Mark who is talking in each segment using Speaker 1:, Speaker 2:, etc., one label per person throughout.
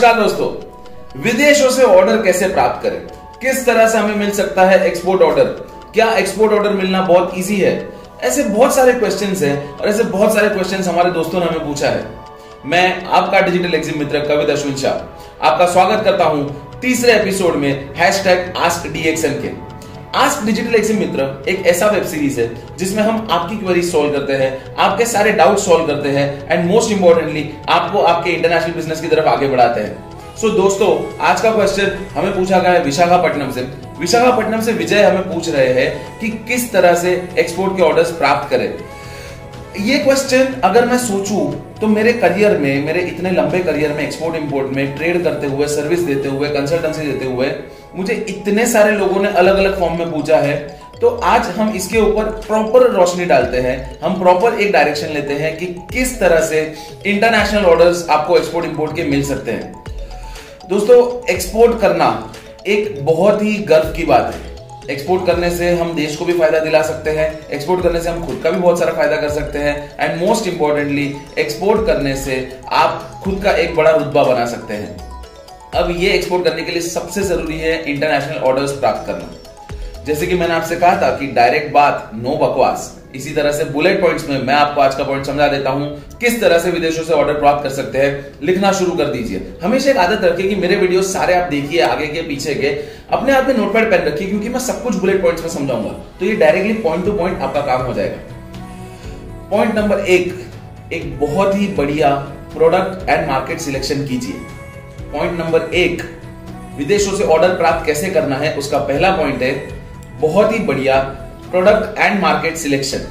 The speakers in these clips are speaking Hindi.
Speaker 1: नमस्कार दोस्तों, विदेशों से ऑर्डर कैसे प्राप्त करें? किस तरह से हमें मिल सकता है एक्सपोर्ट ऑर्डर क्या एक्सपोर्ट ऑर्डर मिलना बहुत इजी है? ऐसे बहुत सारे क्वेश्चंस हैं और ऐसे बहुत सारे क्वेश्चंस हमारे दोस्तों ने हमें पूछा है। मैं आपका डिजिटल एग्जिम मित्र कविता अश्विन शाह आपका स्वागत करता हूँ तीसरे एपिसोड में हैश टैग आस्क डीएक्सएन के। आस्क डिजिटल एग्जिम मित्र एक ऐसा वेब सीरीज़ है जिसमें हम आपकी क्वेरी सॉल्व करते हैं आपके सारे डाउट सॉल्व करते हैं एंड मोस्ट इंपॉर्टेंटली आपको आपके इंटरनेशनल बिज़नेस की तरफ़ आगे बढ़ाते हैं। सो so, दोस्तों आज का क्वेश्चन हमें पूछा गया है विशाखापट्टनम से। विशाखापट्टनम से विजय हमें पूछ रहे हैं कि किस तरह से एक्सपोर्ट के ऑर्डर्स प्राप्त करें। ये क्वेश्चन अगर मैं सोचूं तो मेरे करियर में मेरे इतने लंबे करियर में एक्सपोर्ट इंपोर्ट में ट्रेड करते हुए सर्विस देते हुए कंसल्टेंसी देते हुए मुझे इतने सारे लोगों ने अलग अलग फॉर्म में पूछा है तो आज हम इसके ऊपर प्रॉपर रोशनी डालते हैं। हम प्रॉपर एक डायरेक्शन लेते हैं कि किस तरह से इंटरनेशनल ऑर्डर्स आपको एक्सपोर्ट इंपोर्ट के मिल सकते हैं। दोस्तों एक्सपोर्ट करना एक बहुत ही गर्व की बात है। एक्सपोर्ट करने से हम देश को भी फ़ायदा दिला सकते हैं। एक्सपोर्ट करने से हम खुद का भी बहुत सारा फ़ायदा कर सकते हैं। एंड मोस्ट इंपॉर्टेंटली एक्सपोर्ट करने से आप खुद का एक बड़ा रुतबा बना सकते हैं। अब ये एक्सपोर्ट करने के लिए सबसे ज़रूरी है इंटरनेशनल ऑर्डर्स प्राप्त करना। जैसे कि मैंने आपसे कहा था कि डायरेक्ट बात नो बकवास। इसी तरह से बुलेट पॉइंट्स में मैं आपको आज का पॉइंट समझा देता हूँ, किस तरह से विदेशों से ऑर्डर प्राप्त कर सकते हैं, लिखना शुरू कर दीजिए। हमेशा एक आदत रखिए कि मेरे वीडियो सारे आप देखिए, आगे के, पीछे के। अपने आप में नोटपैड पेन रखिए, क्योंकि मैं सब कुछ बुलेट पॉइंट्स में समझाऊँगा। तो ये डायरेक्टली पॉइंट टू पॉइंट आपका काम हो जाएगा। पॉइंट नंबर एक एक बहुत ही बढ़िया प्रोडक्ट एंड मार्केट सिलेक्शन कीजिए। पॉइंट नंबर एक, विदेशों से ऑर्डर प्राप्त कैसे करना है, उसका पहला पॉइंट है, बहुत ही बढ़िया प्रोडक्ट एंड मार्केट सिलेक्शन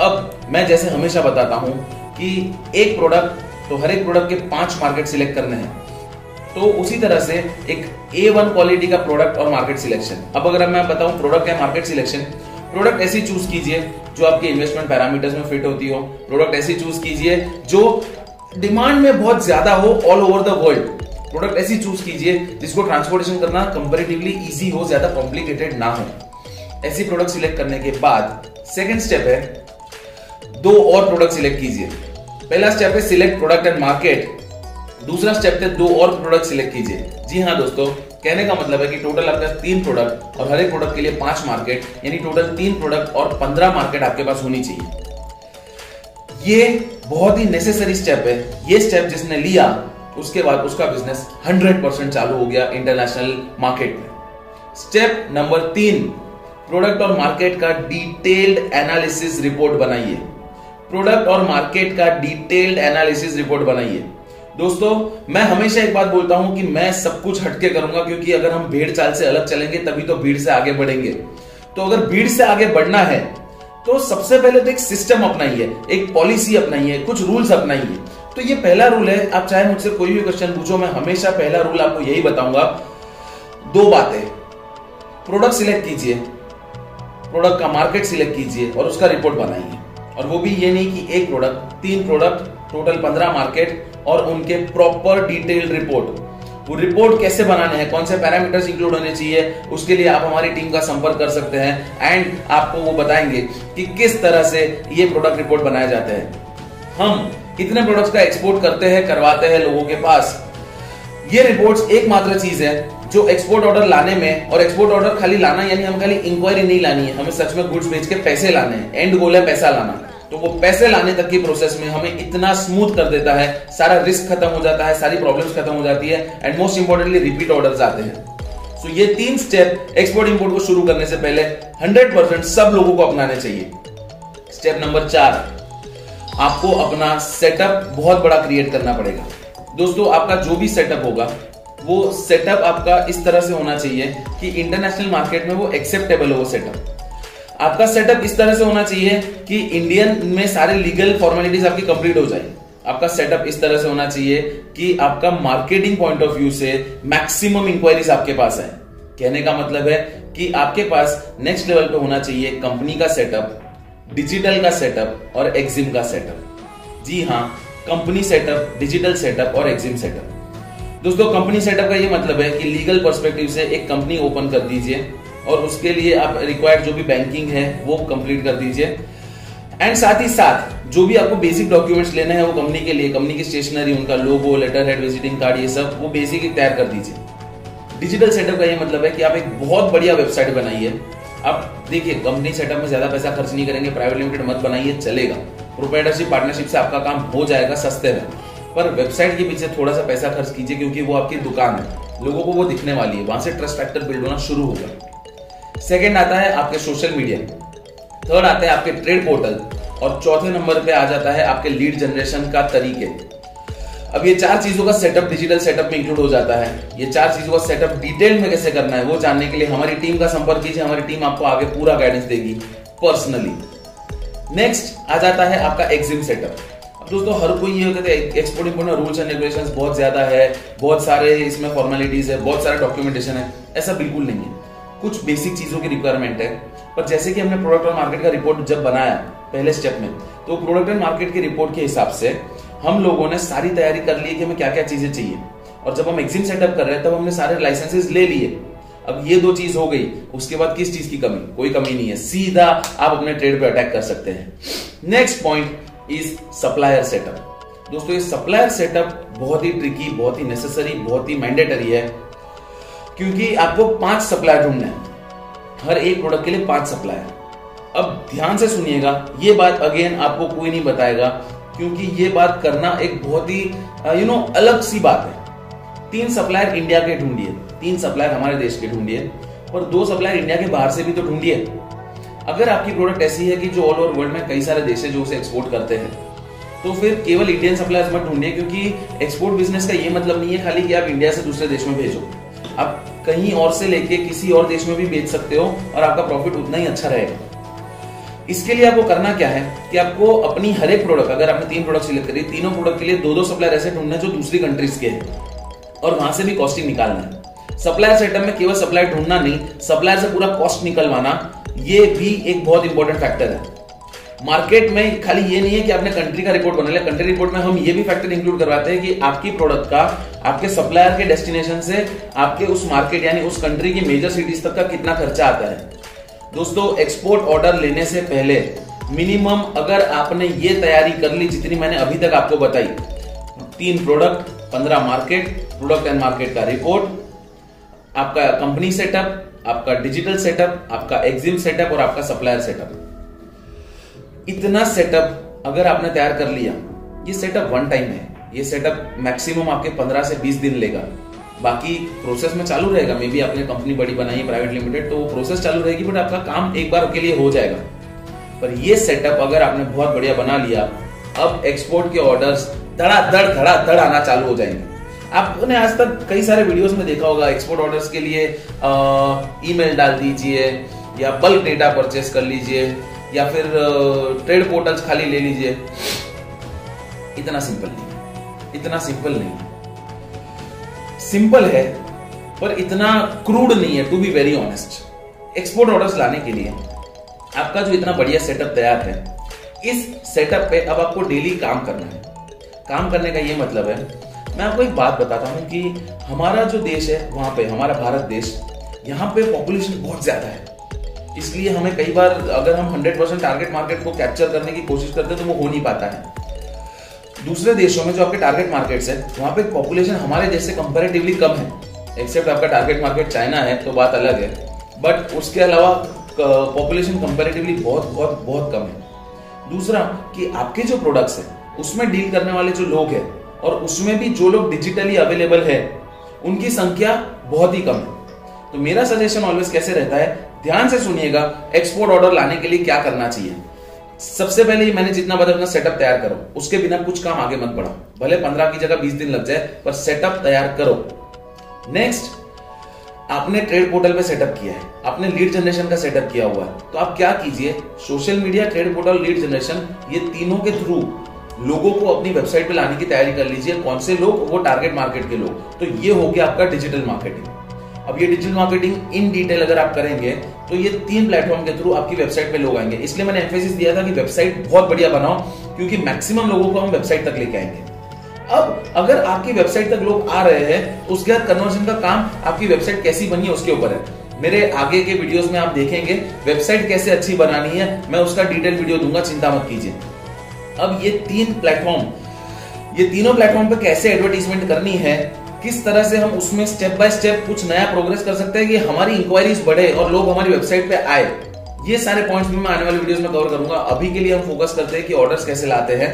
Speaker 1: अब मैं जैसे हमेशा बताता हूँ कि एक प्रोडक्ट तो हर एक प्रोडक्ट के पाँच मार्केट सिलेक्ट करने हैं। तो उसी तरह से एक ए वन क्वालिटी का प्रोडक्ट और मार्केट सिलेक्शन अब अगर मैं बताऊँ प्रोडक्ट या मार्केट सिलेक्शन प्रोडक्ट ऐसी चूज़ कीजिए जो आपके इन्वेस्टमेंट पैरामीटर्स में फिट होती हो। प्रोडक्ट ऐसी चूज़ कीजिए जो डिमांड में बहुत ज़्यादा हो all over the world product ऐसी चूज़ कीजिए जिसको ट्रांसपोर्टेशन करना कंपेरेटिवली इजी हो, ज़्यादा कॉम्प्लिकेटेड ना हो। ऐसी प्रोडक्ट सिलेक्ट करने के बाद सेकेंड स्टेप है, दो और प्रोडक्ट सिलेक्ट कीजिए। पहला स्टेप है सिलेक्ट प्रोडक्ट एंड मार्केट दूसरा स्टेप है दो और प्रोडक्ट सिलेक्ट कीजिए। जी हाँ दोस्तों, कहने का मतलब है कि टोटल आपके पास तीन प्रोडक्ट और हर एक प्रोडक्ट के लिए पाँच मार्केट यानी टोटल तीन प्रोडक्ट और पंद्रह मार्केट आपके पास होनी चाहिए। ये बहुत ही नेसेसरी स्टेप है। ये स्टेप जिसने लिया उसके बाद उसका बिज़नेस 100 परसेंट चालू हो गया इंटरनेशनल मार्केट में। स्टेप नंबर तीन प्रोडक्ट और मार्केट का डिटेल्ड एनालिसिस रिपोर्ट बनाइए। प्रोडक्ट और मार्केट का डिटेल्ड एनालिसिस रिपोर्ट बनाइए। दोस्तों, मैं हमेशा एक बात बोलता हूँ कि मैं सब कुछ हटके करूँगा, क्योंकि अगर हम भीड़ चाल से अलग चलेंगे, तभी तो भीड़ से आगे बढ़ेंगे। तो अगर भीड़ से आगे बढ़ना है तो सबसे पहले तो एक सिस्टम अपनाइए, एक पॉलिसी अपनाइए, कुछ रूल्स अपनाइए। तो ये पहला रूल है। आप चाहे मुझसे कोई भी क्वेश्चन पूछो, मैं हमेशा पहला रूल आपको यही बताऊँगा। दो बातें। प्रोडक्ट सिलेक्ट कीजिए। प्रोडक्ट का मार्केट सिलेक्ट कीजिए और उसका रिपोर्ट बनाइए। और वो भी ये नहीं कि एक प्रोडक्ट तीन प्रोडक्ट टोटल पंद्रह मार्केट और उनके प्रॉपर डिटेल्ड रिपोर्ट वो रिपोर्ट कैसे बनाने हैं? कौन से पैरामीटर्स इंक्लूड होने चाहिए? उसके लिए आप हमारी टीम का संपर्क कर सकते हैं। एंड आपको वो बताएँगे कि किस तरह से ये प्रोडक्ट रिपोर्ट बनाए जाते हैं। हम कितने प्रोडक्ट्स का एक्सपोर्ट करते हैं, करवाते हैं लोगों के पास। ये रिपोर्ट्स एकमात्र चीज़ है जो एक्सपोर्ट ऑर्डर लाने में और एक्सपोर्ट ऑर्डर खाली लाना, यानी हम खाली इंक्वायरी नहीं लानी है, हमें सच में गुड्स बेच के पैसे लाने हैं। एंड गोल है पैसा लाना। तो वो पैसे लाने तक की प्रोसेस में हमें इतना स्मूथ कर देता है, सारा रिस्क खत्म हो जाता है, सारी प्रॉब्लम्स खत्म हो जाती है and most importantly repeat orders आते हैं। सो so ये तीन स्टेप एक्सपोर्ट इंपोर्ट को शुरू करने से पहले 100 परसेंट सब लोगों को अपनाने चाहिए। स्टेप नंबर चार। आपको अपना सेटअप बहुत बड़ा क्रिएट करना पड़ेगा। दोस्तों, आपका जो भी सेटअप होगा, वो सेटअप आपका इस तरह से होना चाहिए कि इंटरनेशनल मार्केट में वो एक्सेप्टेबल हो सेटअप आपका सेटअप इस तरह से होना चाहिए कि इंडियन में सारे लीगल फॉर्मेलिटीज आपकी कंप्लीट हो जाए। आपका सेटअप इस तरह से होना चाहिए कि आपका मार्केटिंग पॉइंट ऑफ़ व्यू से मैक्सिमम इंक्वायरीज आपके पास है। कहने का मतलब है कि आपके पास नेक्स्ट लेवल पे होना चाहिए कंपनी का सेटअप डिजिटल का सेटअप और एग्जिम का सेटअप। जी हाँ कंपनी सेटअप, डिजिटल सेटअप और एग्जिम सेटअप। दोस्तों, कंपनी सेटअप का ये मतलब है कि लीगल पर्सपेक्टिव से एक कंपनी ओपन कर दीजिए और उसके लिए आप रिक्वायर्ड जो भी बैंकिंग है, वो कंप्लीट कर दीजिए। एंड साथ ही साथ, जो भी आपको बेसिक डॉक्यूमेंट्स लेने हैं वो कंपनी के लिए कंपनी की स्टेशनरी उनका logo letterhead visiting card ये सब, वो बेसिक तैयार कर दीजिए। डिजिटल सेटअप का ये मतलब है कि आप एक बहुत बढ़िया वेबसाइट बनाइए आप देखिए कंपनी सेटअप में ज़्यादा पैसा खर्च नहीं करेंगे प्राइवेट लिमिटेड मत बनाइए, चलेगा। प्रोप्राइटरशिप पार्टनरशिप से आपका काम हो जाएगा, सस्ते में। पर वेबसाइट के पीछे थोड़ा सा पैसा खर्च कीजिए, क्योंकि वो आपकी दुकान है। लोगों को वो दिखने वाली है। वहाँ से ट्रस्ट फैक्टर बिल्ड होना शुरू होगा सेकेंड आता है आपके सोशल मीडिया थर्ड आता है आपके ट्रेड पोर्टल और चौथे नंबर पे आ जाता है आपके लीड जनरेशन का तरीके। अब ये चार चीज़ों का सेटअप डिजिटल सेटअप में इंक्लूड हो जाता है। ये चार चीज़ों का सेटअप डिटेल में कैसे करना है, वो जानने के लिए हमारी टीम का संपर्क कीजिए, हमारी टीम आपको आगे पूरा गाइडेंस देगी पर्सनली नेक्स्ट आ जाता है आपका एग्जिम सेटअप दोस्तों, हर कोई ये कहते हैं एक्सपोर्ट इम्पोर्ट में रूल्स एंड रेगुलेशंस बहुत ज़्यादा है, बहुत सारे इसमें फॉर्मेलिटीज है, बहुत सारा डॉक्यूमेंटेशन है, ऐसा बिल्कुल नहीं है। कुछ बेसिक चीज़ों की रिक्वायरमेंट है, पर जैसे कि हमने प्रोडक्ट और मार्केट का रिपोर्ट जब बनाया, पहले स्टेप में तो प्रोडक्ट एंड मार्केट की रिपोर्ट के हिसाब से हम लोगों ने सारी तैयारी कर ली कि हमें क्या क्या चीज़ें चाहिए। और जब हम एग्जिम सेटअप कर रहे हैं, तब हमने सारे लाइसेंसेस ले लिए। अब ये दो चीज़ हो गई, उसके बाद किस चीज़ की कमी? कोई कमी नहीं है। सीधा आप अपने ट्रेड पे अटैक कर सकते हैं। Next point is supplier setup दोस्तों, ये सप्लायर सेटअप बहुत ही ट्रिकी बहुत ही नेसेसरी बहुत ही मैंडेटरी है। क्योंकि आपको पाँच सप्लायर ढूँढने हैं। हर एक प्रोडक्ट के लिए पाँच सप्लायर अब ध्यान से सुनिएगा, ये बात अगेन आपको कोई नहीं बताएगा। क्योंकि ये बात करना एक बहुत ही यू नो अलग सी बात है। तीन सप्लायर इंडिया के ढूंढिए। तीन सप्लायर हमारे देश के ढूंढिए और दो सप्लायर इंडिया के बाहर से भी तो ढूंढिए। अगर आपकी प्रोडक्ट ऐसी है कि जो ऑल ओवर वर्ल्ड में कई सारे देश है जो उसे एक्सपोर्ट करते हैं तो फिर केवल इंडियन सप्लायर्स मत ढूंढिए क्योंकि एक्सपोर्ट बिज़नेस का ये मतलब नहीं है खाली कि आप इंडिया से दूसरे देश में भेजो। आप कहीं और से लेके किसी और देश में भी बेच सकते हो और आपका प्रॉफिट उतना ही अच्छा रहेगा। इसके लिए आपको करना क्या है कि आपको अपनी हर एक प्रोडक्ट अगर आपने तीन प्रोडक्ट सिलेक्ट करी, तीनों प्रोडक्ट के लिए दो दो सप्लायर ऐसे ढूँढने जो दूसरी कंट्रीज़ के हैं और वहाँ से भी कॉस्टिंग निकालना है। सप्लायर सेटअप में केवल सप्लायर ढूंढना नहीं सप्लायर से पूरा कॉस्ट निकलवाना, ये भी एक बहुत इंपॉर्टेंट फैक्टर है। मार्केट में खाली ये नहीं है कि आपने कंट्री का रिपोर्ट बना लिया कंट्री रिपोर्ट में हम ये भी फैक्टर इंक्लूड करवाते हैं कि आपकी प्रोडक्ट का, आपके सप्लायर के डेस्टिनेशन से आपके उस मार्केट यानी उस कंट्री की मेजर सिटीज़ तक का कितना खर्चा आता है। दोस्तों एक्सपोर्ट ऑर्डर लेने से पहले मिनिमम अगर आपने ये तैयारी कर ली जितनी मैंने अभी तक आपको बताई, तीन प्रोडक्ट पंद्रह मार्केट प्रोडक्ट एंड मार्केट का रिपोर्ट आपका कंपनी सेटअप आपका डिजिटल सेटअप आपका एग्जिम सेटअप और आपका सप्लायर सेटअप इतना सेटअप अगर आपने तैयार कर लिया, ये सेटअप वन टाइम है। ये सेटअप मैक्सिमम आपके 15 से 20 दिन लेगा। बाकी प्रोसेस में चालू रहेगा मे बी आपने कंपनी बड़ी बनाई है प्राइवेट लिमिटेड तो वो प्रोसेस चालू रहेगी बट आपका काम एक बार के लिए हो जाएगा। पर ये सेटअप अगर आपने बहुत बढ़िया बना लिया, अब एक्सपोर्ट के ऑर्डर्स धड़ाधड़ धड़ाधड़ आना चालू हो जाएँगे। आपने आज तक कई सारे वीडियोस में देखा होगा एक्सपोर्ट ऑर्डर्स के लिए ईमेल डाल दीजिए, या बल्क डेटा परचेस कर लीजिए, या फिर ट्रेड पोर्टल्स खाली ले लीजिए। इतना सिंपल नहीं, इतना सिंपल नहीं। सिंपल है, पर इतना क्रूड नहीं है to be very honest export orders लाने के लिए। आपका जो इतना बढ़िया सेटअप तैयार है, इस सेटअप पे अब आपको डेली काम करना है। काम करने का ये मतलब है, मैं आपको एक बात बताता हूँ कि हमारा जो देश है, वहाँ पे, हमारा भारत देश, यहाँ पे पॉपुलेशन बहुत ज़्यादा है। इसलिए हमें कई बार अगर हम 100 परसेंट टारगेट मार्केट को कैप्चर करने की कोशिश करते हैं तो वो हो नहीं पाता है। दूसरे देशों में जो आपके टारगेट मार्केट्स है, वहाँ पे पॉपुलेशन हमारे जैसे कंपेरेटिवली कम है। एक्सेप्ट आपका टारगेट मार्केट चाइना है तो बात अलग है। बट उसके अलावा पॉपुलेशन कंपेरेटिवली बहुत बहुत बहुत कम है। दूसरा, कि आपके जो प्रोडक्ट्स है, उसमें डील करने वाले जो लोग हैं, और उसमें भी जो लोग डिजिटली अवेलेबल है, उनकी संख्या बहुत ही कम है। तो मेरा सजेशन ऑलवेज कैसे रहता है, ध्यान से सुनिएगा एक्सपोर्ट ऑर्डर लाने के लिए क्या करना चाहिए। सबसे पहले मैंने जितना बताया अपना सेटअप तैयार करो, उसके बिना कुछ काम आगे मत बढ़ाओ। भले पंद्रह की जगह बीस दिन लग जाए, पर सेटअप तैयार करो। नेक्स्ट आपने ट्रेड पोर्टल पे सेटअप किया है। आपने लीड जनरेशन का सेटअप किया हुआ है। तो आप क्या कीजिए social media trade portal lead generation ये तीनों के थ्रू लोगों को अपनी वेबसाइट पे लाने की तैयारी कर लीजिए। कौन से लोग? वो टारगेट मार्केट के लोग। तो ये हो गया आपका डिजिटल मार्केटिंग अब ये डिजिटल मार्केटिंग इन डिटेल अगर आप करेंगे तो ये तीन प्लेटफॉर्म के थ्रू आपकी वेबसाइट पे लोग आएँगे। इसलिए मैंने एम्फेसिस दिया था कि वेबसाइट बहुत बढ़िया बनाओ, क्योंकि मैक्सिमम लोगों को हम वेबसाइट तक लेके आएँगे। अब अगर आपकी वेबसाइट तक लोग आ रहे हैं तो उसके बाद कन्वर्जन का काम आपकी वेबसाइट कैसी बनी है उसके ऊपर है। मेरे आगे के वीडियोस में आप देखेंगे वेबसाइट कैसे अच्छी बनानी है, मैं उसका डिटेल वीडियो दूँगा, चिंता मत कीजिए। अब ये तीन प्लेटफॉर्म ये तीनों प्लेटफॉर्म पर कैसे एडवर्टीजमेंट करनी है किस तरह से हम उसमें स्टेप बाय स्टेप कुछ नया प्रोग्रेस कर सकते हैं कि हमारी इंक्वायरीज बढ़े और लोग हमारी वेबसाइट पे आए। ये सारे पॉइंट्स भी मैं आने वाले वीडियोस में कवर करूँगा। अभी के लिए हम फोकस करते हैं कि ऑर्डर्स कैसे लाते हैं।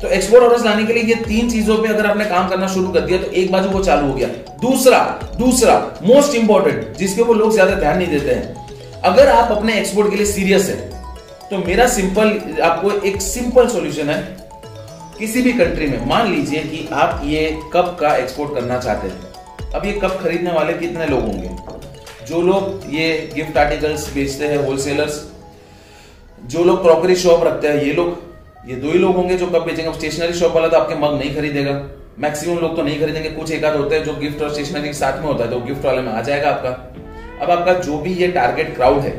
Speaker 1: तो एक्सपोर्ट ऑर्डर्स लाने के लिए ये तीन चीज़ों पे अगर आपने काम करना शुरू कर दिया तो एक बाजू वो चालू हो गया। दूसरा दूसरा मोस्ट इंपॉर्टेंट जिसके वो लोग ज़्यादा ध्यान नहीं देते हैं। अगर आप अपने एक्सपोर्ट के लिए सीरियस है तो मेरा सिंपल आपको एक सिंपल सोल्यूशन है। किसी भी कंट्री में, मान लीजिए कि आप ये कप का एक्सपोर्ट करना चाहते हैं। अब ये कप खरीदने वाले कितने लोग होंगे? जो लोग ये गिफ्ट आर्टिकल्स बेचते हैं होलसेलर्स जो लोग क्रॉकरी शॉप रखते हैं, ये लोग, ये दो ही लोग होंगे जो कप बेचेंगे। स्टेशनरी शॉप वाला तो आपके मग नहीं खरीदेगा। मैक्सिमम लोग तो नहीं खरीदेंगे, कुछ एक आध होते हैं जो गिफ्ट और स्टेशनरी साथ में होता है तो गिफ्ट वाले में आ जाएगा आपका। अब आपका जो भी ये टारगेट क्राउड है,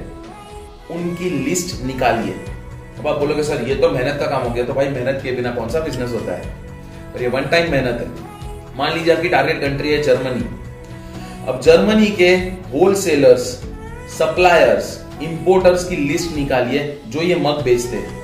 Speaker 1: उनकी लिस्ट निकालिए। अब आप बोलोगे, सर, ये तो मेहनत का काम हो गया तो भाई मेहनत के बिना कौन सा बिज़नेस होता है? और ये वन टाइम मेहनत है। मान लीजिए आपकी टारगेट कंट्री है जर्मनी अब जर्मनी के होलसेलर्स सप्लायर्स इंपोर्टर्स की लिस्ट निकालिए, जो ये मग बेचते हैं।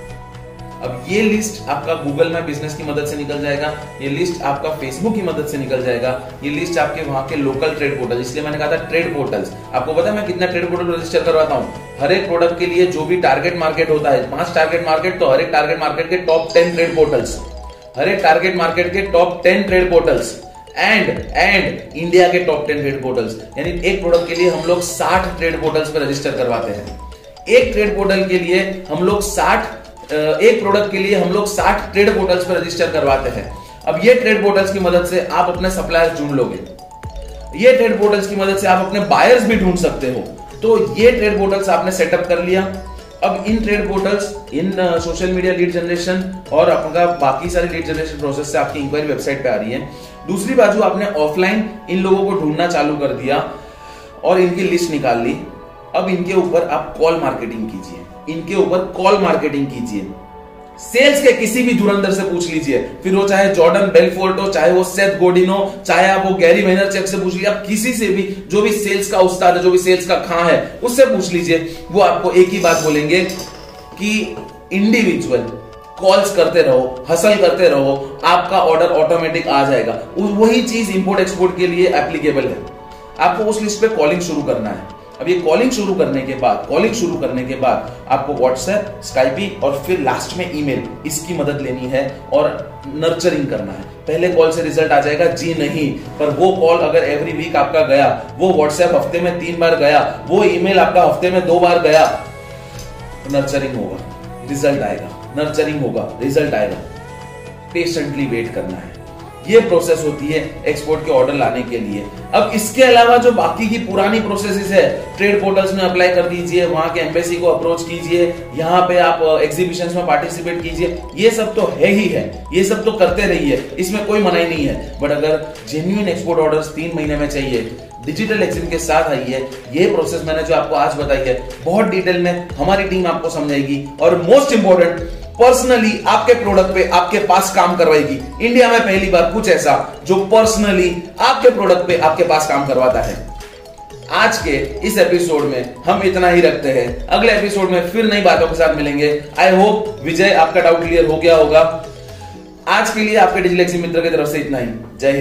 Speaker 1: अब ये लिस्ट आपका गूगल में बिज़नेस की मदद से निकल जाएगा, ये लिस्ट आपका फेसबुक की मदद से निकल जाएगा, ये लिस्ट आपके वहाँ के लोकल ट्रेड पोर्टल इसलिए मैंने कहा था ट्रेड पोर्टल्स आपको पता है मैं कितना ट्रेड पोर्टल रजिस्टर करवाता हूँ? हर एक प्रोडक्ट के लिए जो भी टारगेट मार्केट होता है, पाँच टारगेट मार्केट तो हर एक टारगेट मार्केट के टॉप टेन ट्रेड पोर्टल्स हर एक टारगेट मार्केट के top ten trade portals and and India के टॉप टेन ट्रेड पोर्टल्स यानी एक प्रोडक्ट के लिए हम लोग साठ ट्रेड पोर्टल्स पर रजिस्टर करवाते हैं। एक ट्रेड पोर्टल के लिए हम लोग साठ एक प्रोडक्ट के लिए हम लोग 60 ट्रेड पोर्टल्स पर रजिस्टर करवाते हैं। अब ये ट्रेड पोर्टल्स की मदद से आप अपने सप्लायर्स ढूंढ लोगे। ये ट्रेड पोर्टल्स की मदद से आप अपने बायर्स भी ढूंढ सकते हो। तो ये ट्रेड पोर्टल्स आपने सेटअप कर लिया। अब इन ट्रेड पोर्टल्स इन सोशल मीडिया लीड जनरेशन और आपका बाकी सारे लीड जनरेशन प्रोसेस से आपकी इंक्वायरी वेबसाइट पे आ रही है। दूसरी बाजू आपने ऑफलाइन इन लोगों को ढूंढना चालू कर दिया और इनकी लिस्ट निकाल ली। अब इनके ऊपर आप कॉल मार्केटिंग कीजिए। इनके ऊपर कॉल मार्केटिंग कीजिए। सेल्स के किसी भी धुरंधर से पूछ लीजिए। फिर वो चाहे जॉर्डन बेलफोर्ट हो, चाहे वो सेथ गोडिनो, चाहे आप वो गैरी चेक से पूछ लीजिए, आप किसी से भी, जो भी सेल्स का उस्ताद है, जो भी सेल्स का खां है, उससे पूछ लीजिए। वो आपको एक ही बात बोलेंगे कि इंडिविजुअल कॉल्स करते रहो हसल करते रहो, आपका ऑर्डर ऑटोमेटिक आ जाएगा। वही चीज़ इंपोर्ट एक्सपोर्ट के लिए एप्लीकेबल है। आपको उस लिस्ट पे कॉलिंग शुरू करना है। अब ये कॉलिंग शुरू करने के बाद कॉलिंग शुरू करने के बाद आपको व्हाट्सएप स्काइपी और फिर लास्ट में ईमेल इसकी मदद लेनी है और नर्चरिंग करना है। पहले कॉल से रिज़ल्ट आ जाएगा, जी नहीं, पर वो कॉल अगर एवरी वीक आपका गया, वो व्हाट्सएप हफ़्ते में तीन बार गया, वो ईमेल आपका हफ़्ते में दो बार गया नर्चरिंग होगा रिज़ल्ट आएगा नर्चरिंग होगा रिज़ल्ट आएगा। पेशेंटली वेट करना है। ये प्रोसेस होती है एक्सपोर्ट के ऑर्डर लाने के लिए। अब इसके अलावा जो बाकी की पुरानी प्रोसेस है ट्रेड पोर्टल्स में अप्लाई कर दीजिए, वहाँ के एम्बेसी को अप्रोच कीजिए, यहाँ पे आप एग्जीबिशन में पार्टिसिपेट कीजिए। ये सब तो है ही है, ये सब तो करते रहिए, इसमें कोई मनाही नहीं है। बट अगर जेन्यून एक्सपोर्ट ऑर्डर तीन महीने में चाहिए डिजिटल एक्सिम के साथ आई है ये प्रोसेस मैंने जो आपको आज बताई है, बहुत डिटेल में हमारी टीम आपको समझाएगी। और मोस्ट इंपॉर्टेंट पर्सनली आपके प्रोडक्ट पे आपके पास काम करवाएगी। इंडिया में पहली बार कुछ ऐसा जो पर्सनली आपके प्रोडक्ट पे आपके पास काम करवाता है। आज के इस एपिसोड में हम इतना ही रखते हैं। अगले एपिसोड में फिर नई बातों के साथ मिलेंगे। आई होप विजय, आपका डाउट क्लियर हो गया होगा। आज के लिए आपके डिजिलेक्सी मित्र की तरफ़ से इतना ही। जय